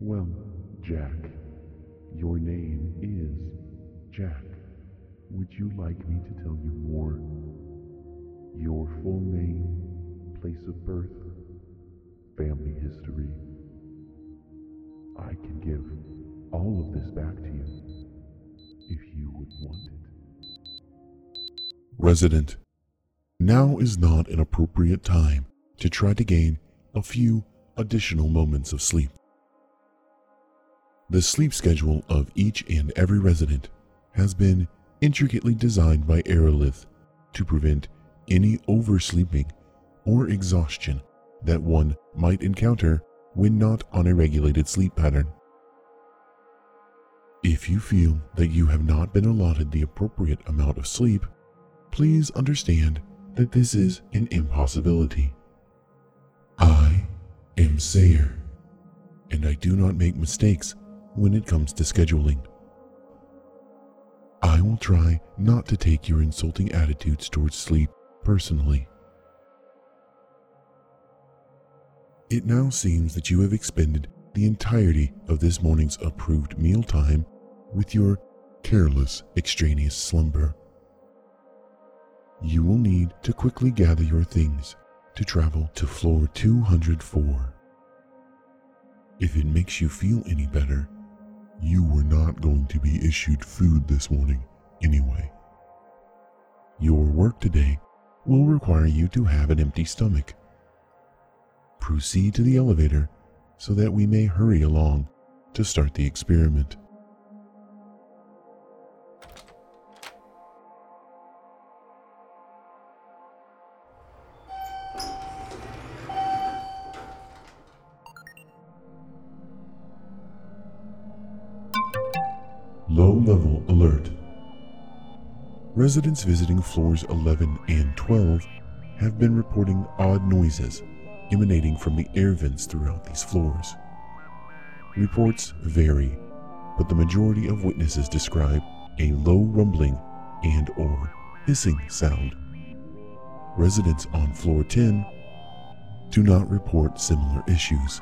Well, Jack, your name is Jack. Would you like me to tell you more? Your full name, place of birth, family history. I can give all of this back to you if you would want it. Resident, now is not an appropriate time to try to gain a few additional moments of sleep. The sleep schedule of each and every resident has been intricately designed by Aerolith to prevent any oversleeping or exhaustion that one might encounter when not on a regulated sleep pattern. If you feel that you have not been allotted the appropriate amount of sleep, please understand that this is an impossibility. I am Sayer, and I do not make mistakes when it comes to scheduling. I will try not to take your insulting attitudes towards sleep personally. It now seems that you have expended the entirety of this morning's approved meal time with your careless, extraneous slumber. You will need to quickly gather your things to travel to floor 204. If it makes you feel any better, you were not going to be issued food this morning anyway. Your work today will require you to have an empty stomach. Proceed to the elevator so that we may hurry along to start the experiment. Residents visiting floors 11 and 12 have been reporting odd noises emanating from the air vents throughout these floors. Reports vary, but the majority of witnesses describe a low rumbling and or hissing sound. Residents on floor 10 do not report similar issues.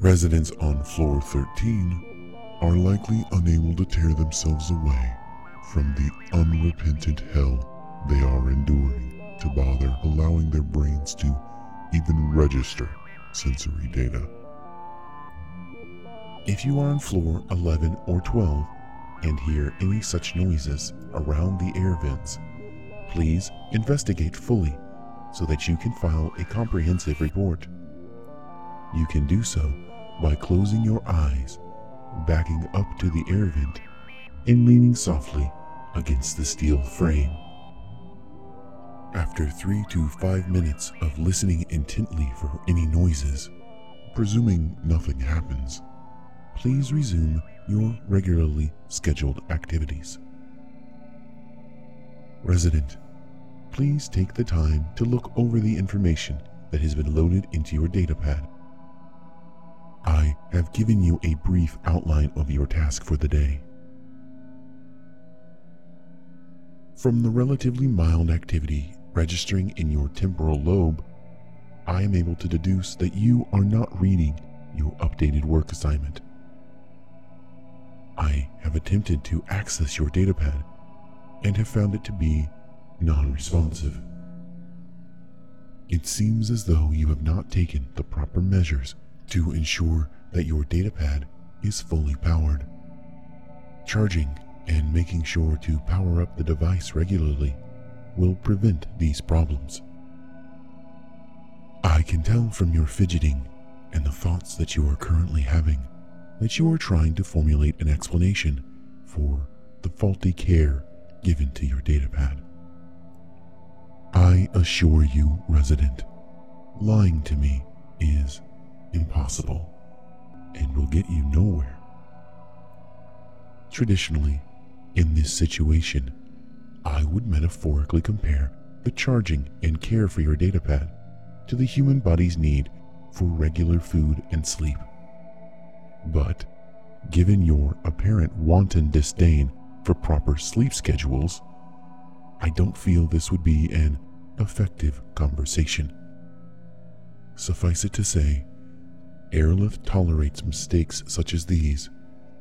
Residents on floor 13 are likely unable to tear themselves away from the unrepentant hell they are enduring to bother allowing their brains to even register sensory data. If you are on floor 11 or 12 and hear any such noises around the air vents, please investigate fully so that you can file a comprehensive report. You can do so by closing your eyes backing up to the air vent and leaning softly against the steel frame. After three to five minutes of listening intently for any noises, presuming nothing happens, please resume your regularly scheduled activities. Resident, please take the time to look over the information that has been loaded into your datapad I have given you a brief outline of your task for the day. From the relatively mild activity registering in your temporal lobe, I am able to deduce that you are not reading your updated work assignment. I have attempted to access your datapad and have found it to be non responsive. It seems as though you have not taken the proper measures to ensure that your datapad is fully powered. Charging and making sure to power up the device regularly will prevent these problems. I can tell from your fidgeting and the thoughts that you are currently having that you are trying to formulate an explanation for the faulty care given to your datapad. I assure you, resident, lying to me is impossible and will get you nowhere. Traditionally, in this situation, I would metaphorically compare the charging and care for your datapad to the human body's need for regular food and sleep. But, given your apparent wanton disdain for proper sleep schedules, I don't feel this would be an effective conversation. Suffice it to say, Aerolith tolerates mistakes such as these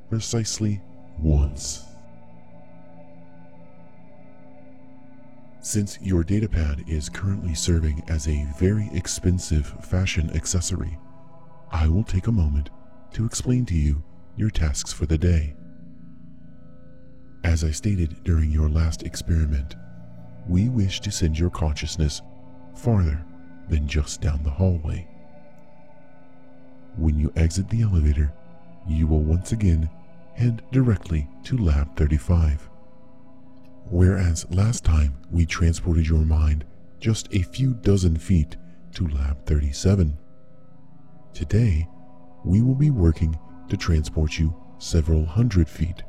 precisely once. Since your datapad is currently serving as a very expensive fashion accessory, I will take a moment to explain to you your tasks for the day. As I stated during your last experiment, we wish to send your consciousness farther than just down the hallway. When you exit the elevator, you will once again head directly to Lab 35. Whereas last time we transported your mind just a few dozen feet to Lab 37, today we will be working to transport you several hundred feet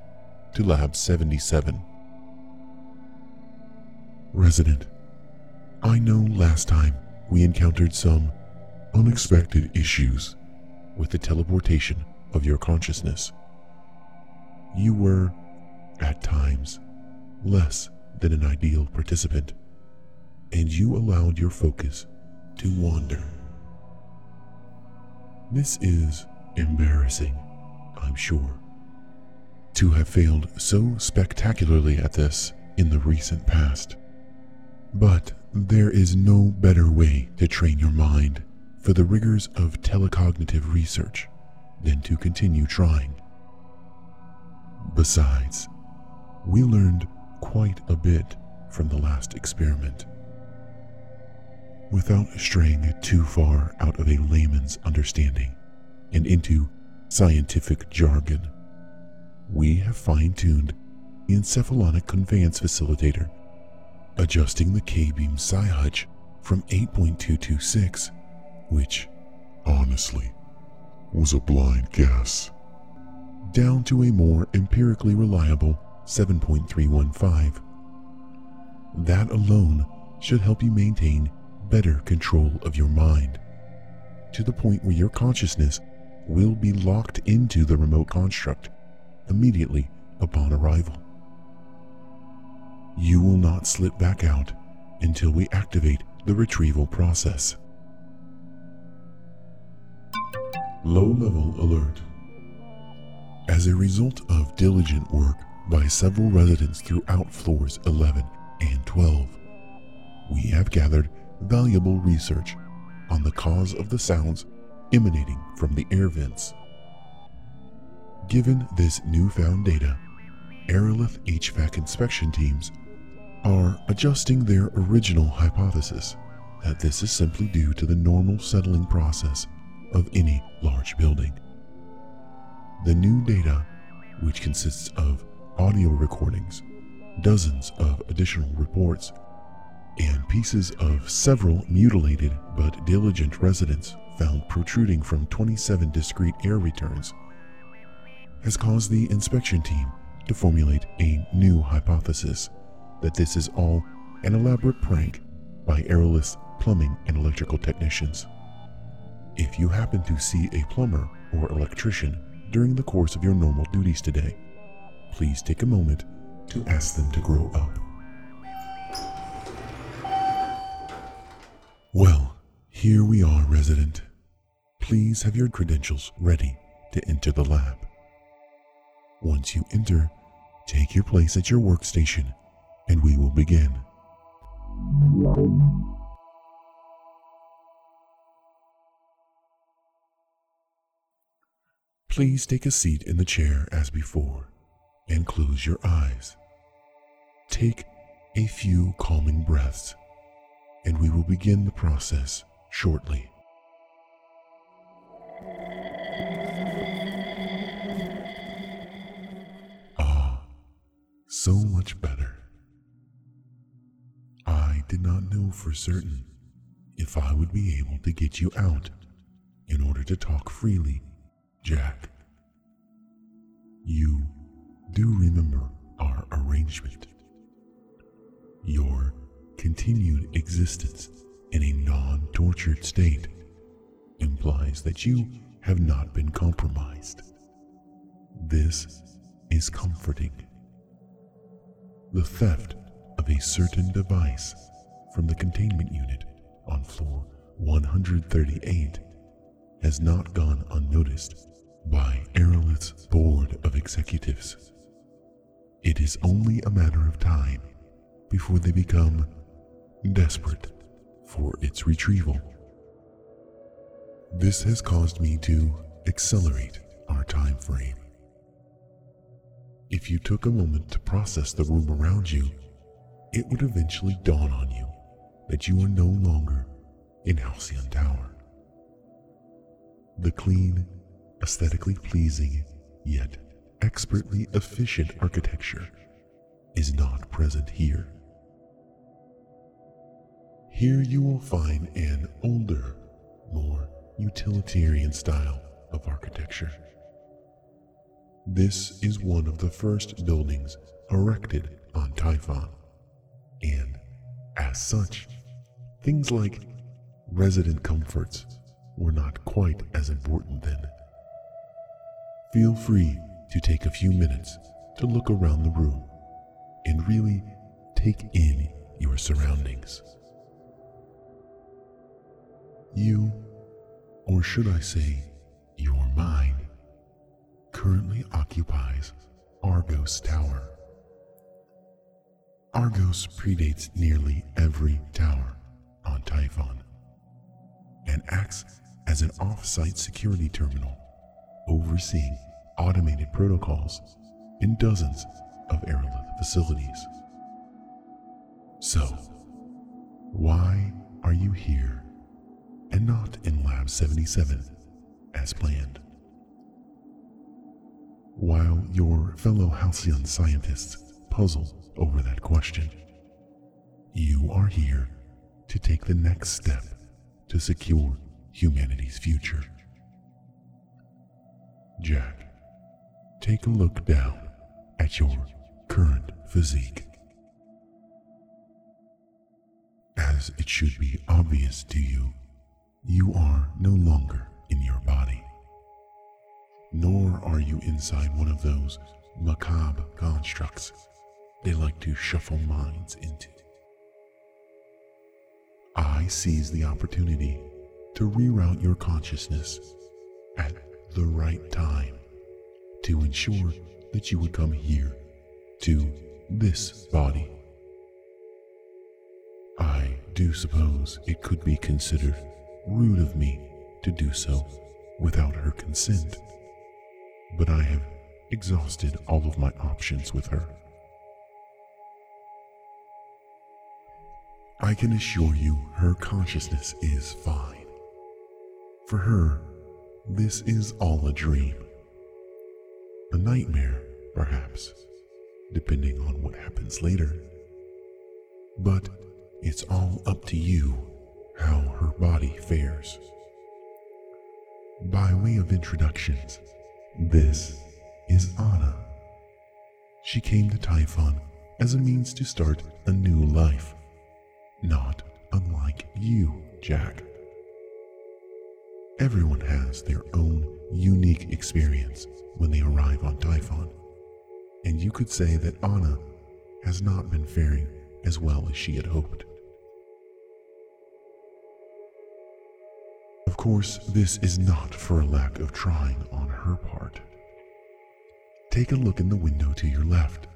to Lab 77. Resident, I know last time we encountered some unexpected issues with the teleportation of your consciousness. You were, at times, less than an ideal participant, and you allowed your focus to wander. This is embarrassing, I'm sure. To have failed so spectacularly at this in the recent past. But there is no better way to train your mind for the rigors of telecognitive research than to continue trying. Besides, we learned quite a bit from the last experiment. Without straying too far out of a layman's understanding and into scientific jargon, we have fine tuned the encephalonic conveyance facilitator, adjusting the K beam psi hutch from 8.226, which, honestly, was a blind guess, down to a more empirically reliable 7.315. That alone should help you maintain better control of your mind, to the point where your consciousness will be locked into the remote construct immediately upon arrival. You will not slip back out until we activate the retrieval process. Low level alert. As a result of diligent work by several residents throughout floors 11 and 12, we have gathered valuable research on the cause of the sounds emanating from the air vents. Given this newfound data, Aerolith HVAC inspection teams are adjusting their original hypothesis that this is simply due to the normal settling process of any large building. The new data, which consists of audio recordings, dozens of additional reports, and pieces of several mutilated but diligent residents found protruding from 27 discrete air returns, has caused the inspection team to formulate a new hypothesis that this is all an elaborate prank by Aerolith's plumbing and electrical technicians. If you happen to see a plumber or electrician during the course of your normal duties today, please take a moment to ask them to grow up. Well, here we are, resident. Please have your credentials ready to enter the lab. Once you enter, take your place at your workstation and we will begin. Please take a seat in the chair as before and close your eyes. Take a few calming breaths, and we will begin the process shortly. Ah, so much better. I did not know for certain if I would be able to get you out in order to talk freely, Jack. You do remember our arrangement. Your continued existence in a non tortured state implies that you have not been compromised. This is comforting. The theft of a certain device from the containment unit on floor 138 has not gone unnoticed by Aerolith's board of executives. It is only a matter of time before they become desperate for its retrieval. This has caused me to accelerate our time frame. If you took a moment to process the room around you, it would eventually dawn on you that you are no longer in Halcyon Tower. The clean, aesthetically pleasing, yet expertly efficient architecture is not present here. Here you will find an older, more utilitarian style of architecture. This is one of the first buildings erected on Typhon, and as such, things like resident comforts were not quite as important then. Feel free to take a few minutes to look around the room and really take in your surroundings. You, or should I say, your mind, currently occupies Argos Tower. Argos predates nearly every tower on Typhon and acts as an off-site security terminal overseeing automated protocols in dozens of Aerolith facilities. So, why are you here and not in Lab 77 as planned? While your fellow Halcyon scientists puzzle over that question, you are here to take the next step to secure humanity's future. Jack, take a look down at your current physique. As it should be obvious to you, you are no longer in your body. Nor are you inside one of those macabre constructs they like to shuffle minds into. I seize the opportunity to reroute your consciousness at the right time to ensure that you would come here to this body. I do suppose it could be considered rude of me to do so without her consent, but I have exhausted all of my options with her. I can assure you her consciousness is fine. For her, this is all a dream. A nightmare, perhaps, depending on what happens later. But it's all up to you how her body fares. By way of introductions, this is Anna. She came to Typhon as a means to start a new life, not unlike you, Jack. Everyone has their own unique experience when they arrive on Typhon, and you could say that Anna has not been faring as well as she had hoped. Of course, this is not for a lack of trying on her part. Take a look in the window to your left.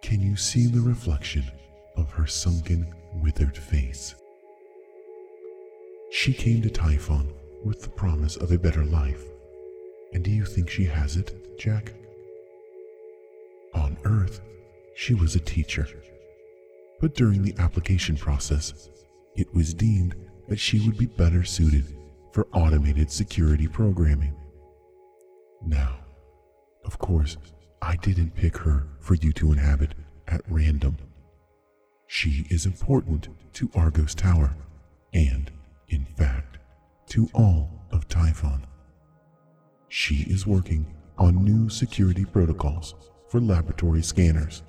Can you see the reflection of her sunken, withered face? She came to Typhon with the promise of a better life. And do you think she has it, Jack? On Earth, she was a teacher. But during the application process, it was deemed that she would be better suited for automated security programming. Now, of course, I didn't pick her for you to inhabit at random. She is important to Argos Tower and in fact, to all of Typhon. She is working on new security protocols for laboratory scanners,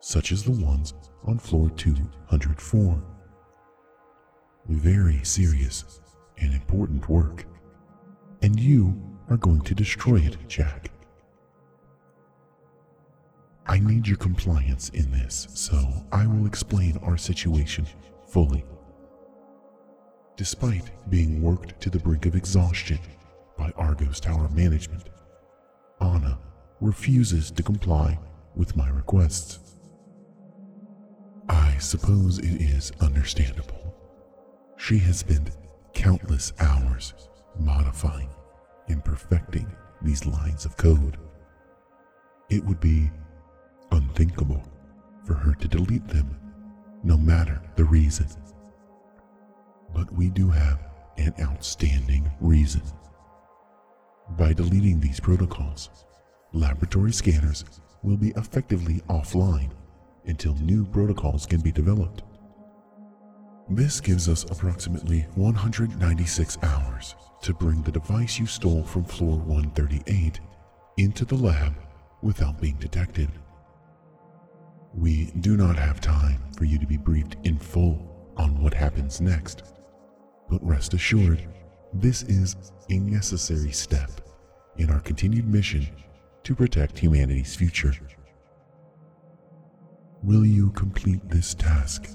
such as the ones on floor 204. Very serious and important work, and you are going to destroy it, Jack. I need your compliance in this, so I will explain our situation fully Despite being worked to the brink of exhaustion by Argos Tower management, Anna refuses to comply with my requests. I suppose it is understandable. She has spent countless hours modifying and perfecting these lines of code. It would be unthinkable for her to delete them, no matter the reason. But we do have an outstanding reason. By deleting these protocols, laboratory scanners will be effectively offline until new protocols can be developed. This gives us approximately 196 hours to bring the device you stole from floor 138 into the lab without being detected. We do not have time for you to be briefed in full on what happens next, but rest assured, this is a necessary step in our continued mission to protect humanity's future. Will you complete this task?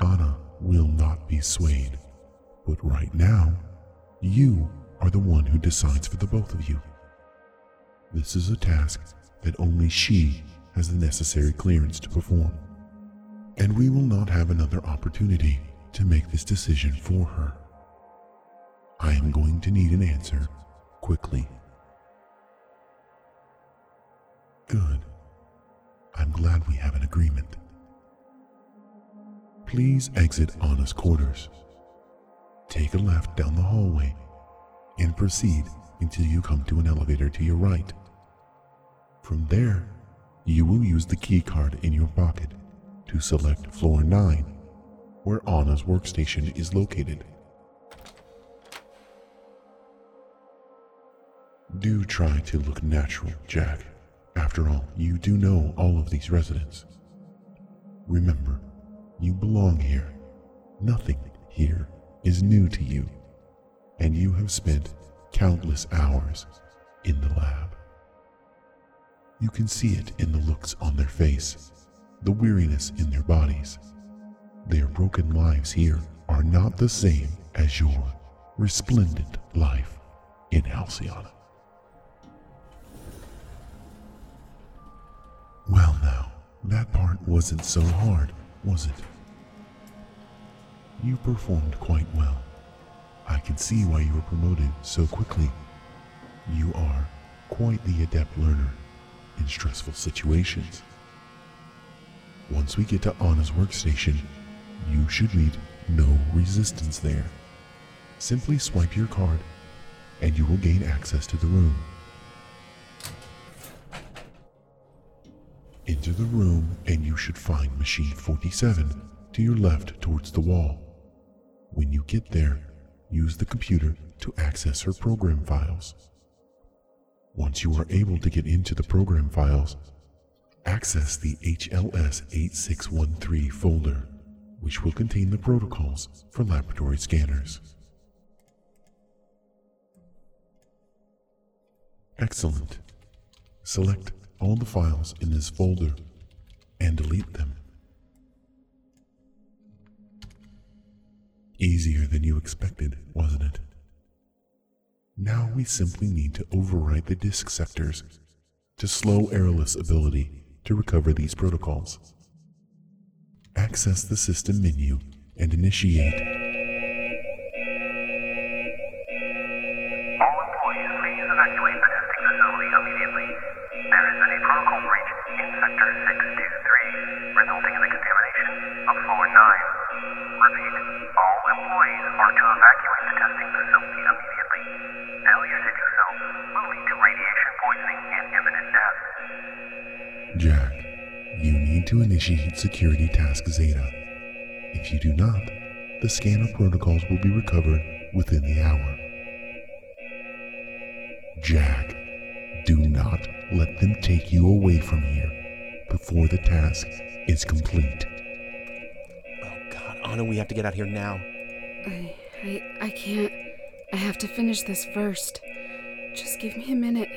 Anna will not be swayed, but right now, you are the one who decides for the both of you. This is a task that only she has the necessary clearance to perform, and we will not have another opportunity to make this decision for her. I am going to need an answer quickly. Good. I'm glad we have an agreement. Please exit Anna's quarters. Take a left down the hallway and proceed until you come to an elevator to your right. From there, you will use the key card in your pocket to select floor 9, where Anna's workstation is located. Do try to look natural, Jack. After all, you do know all of these residents. Remember, you belong here. Nothing here is new to you, and you have spent countless hours in the lab. You can see it in the looks on their face, the weariness in their bodies. Their broken lives here are not the same as your resplendent life in Halcyon. Well, now, that part wasn't so hard, was it? You performed quite well. I can see why you were promoted so quickly. You are quite the adept learner in stressful situations. Once we get to Anna's workstation, you should meet no resistance there. Simply swipe your card, and you will gain access to the room. Enter the room, and you should find machine 47 to your left towards the wall. When you get there, use the computer to access her program files. Once you are able to get into the program files, access the HLS 8613 folder, which will contain the protocols for laboratory scanners. Excellent. Select all the files in this folder and delete them. Easier than you expected, wasn't it? Now we simply need to overwrite the disk sectors to slow Aerolith's ability to recover these protocols. Access the system menu and initiate. To initiate Security Task Zeta. If you do not, the scanner protocols will be recovered within the hour. Jack, do not let them take you away from here before the task is complete. Oh god, Anna, we have to get out of here now. I, I, I can't. I have to finish this first. Just give me a minute.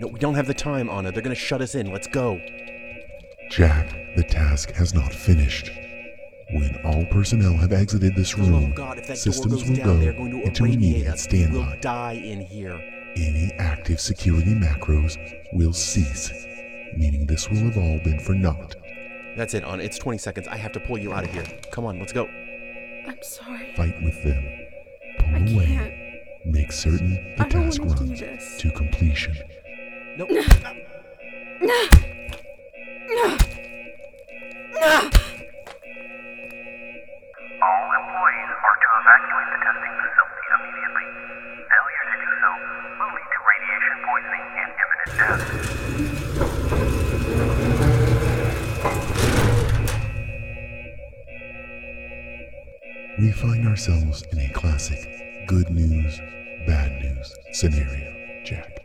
No, we don't have the time, Anna. They're gonna shut us in. Let's go. Jack, the task has not finished. When all personnel have exited this For the oh love room, of God, if that door systems will down, go going to into immediate standby. We'll die in here. Any active security macros will cease, meaning this will have all been for naught. That's it, Anna. It's 20 seconds. I have to pull you out of here. Come on, let's go. I'm sorry. Fight with them. Pull I away. can't. Make certain the I don't task wanna do runs this. to completion. Nope. All employees are to evacuate the testing facility immediately. Failure to do so will lead to radiation poisoning and imminent death. We find ourselves in a classic good news, bad news scenario, Jack.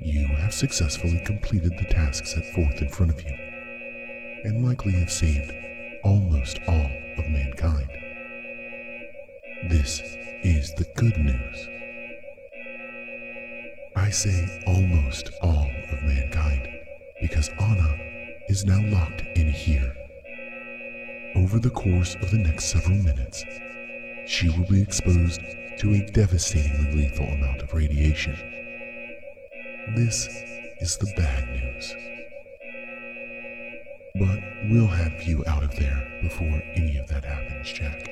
You have successfully completed the task set forth in front of you, and likely have saved almost all of mankind. This is the good news. I say almost all of mankind because Anna is now locked in here. Over the course of the next several minutes, she will be exposed to a devastatingly lethal amount of radiation. This is the bad news. But we'll have you out of there before any of that happens, Jack.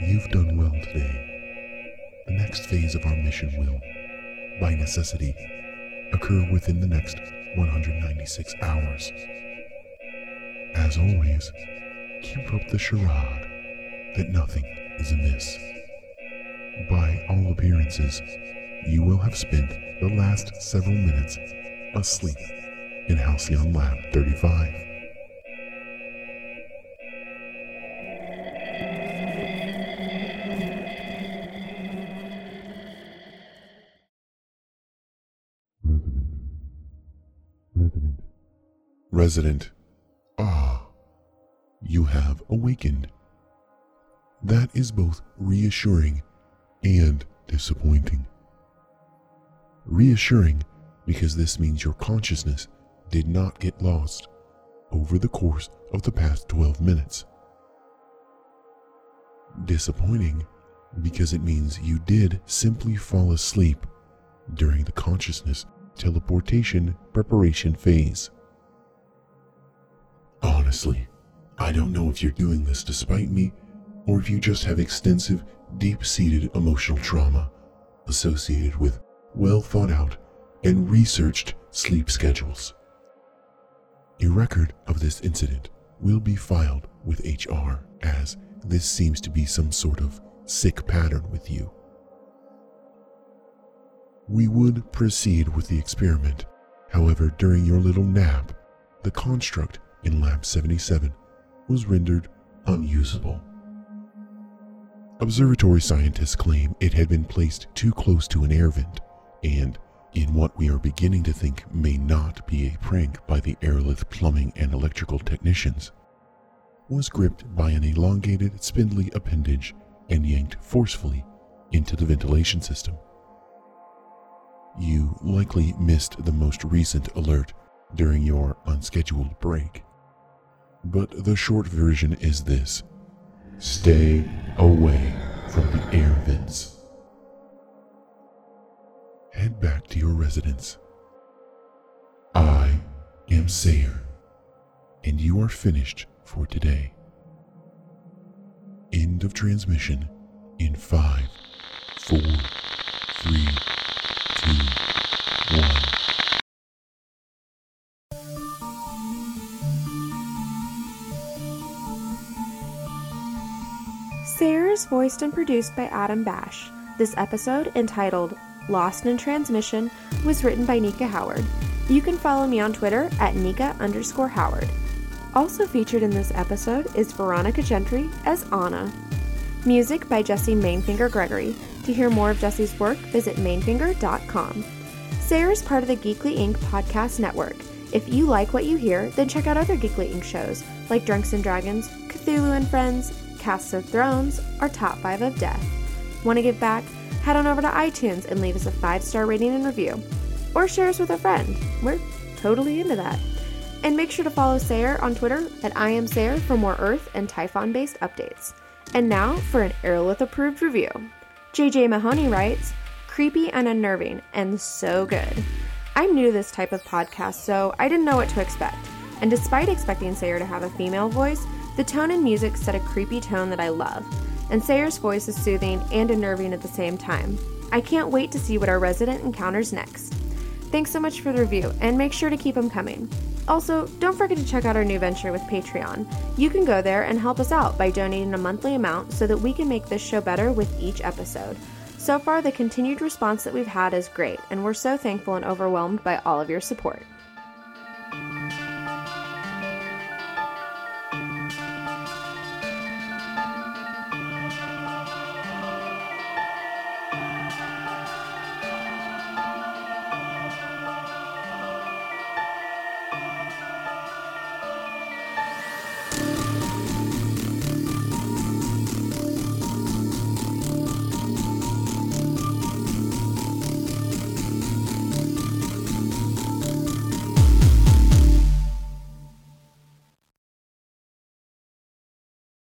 You've done well today. The next phase of our mission will, by necessity, occur within the next 196 hours. As always, keep up the charade that nothing is amiss. By all appearances, you will have spent the last several minutes asleep in Halcyon Lab 35. Resident. Resident. Resident, ah, you have awakened. That is both reassuring and disappointing. Reassuring because this means your consciousness did not get lost over the course of the past 12 minutes. Disappointing because it means you did simply fall asleep during the consciousness teleportation preparation phase. Honestly, I don't know if you're doing this despite me or if you just have extensive, deep seated emotional trauma associated with well thought out and researched sleep schedules. A record of this incident will be filed with HR as this seems to be some sort of sick pattern with you. We would proceed with the experiment. However, during your little nap, the construct in Lab 77 was rendered unusable. Observatory scientists claim it had been placed too close to an air vent, and, in what we are beginning to think may not be a prank by the Aerolith plumbing and electrical technicians, was gripped by an elongated, spindly appendage and yanked forcefully into the ventilation system. You likely missed the most recent alert during your unscheduled break. But the short version is this stay away from the air vents. Head back to your residence. I am Sayer, and you are finished for today. End of transmission in five, four, three, two, one. Sayer is voiced and produced by Adam Bash. This episode, entitled Lost in Transmission, was written by Nika Howard. You can follow me on Twitter at Nika underscore Howard. Also featured in this episode is Veronica Gentry as Anna. Music by Jesse Mainfinger Gregory. To hear more of Jesse's work, visit mainfinger.com. Sayer is part of the Geekly Inc. podcast network. If you like what you hear, then check out other Geekly Inc. shows like Drunks and Dragons, Cthulhu and Friends, Casts of Thrones, or Top 5 of Death. Want to give back? Head on over to iTunes and leave us a 5 star rating and review. Or share us with a friend. We're totally into that. And make sure to follow Sayer on Twitter at I am Sayer for more Earth and Typhon based updates. And now for an Aerolith approved review. JJ Mahoney writes, creepy and unnerving, and so good. I'm new to this type of podcast, so I didn't know what to expect. And despite expecting Sayer to have a female voice, the tone and music set a creepy tone that I love. And Sayer's voice is soothing and unnerving at the same time. I can't wait to see what our resident encounters next. Thanks so much for the review, and make sure to keep them coming. Also, don't forget to check out our new venture with Patreon. You can go there and help us out by donating a monthly amount so that we can make this show better with each episode. So far, the continued response that we've had is great, and we're so thankful and overwhelmed by all of your support.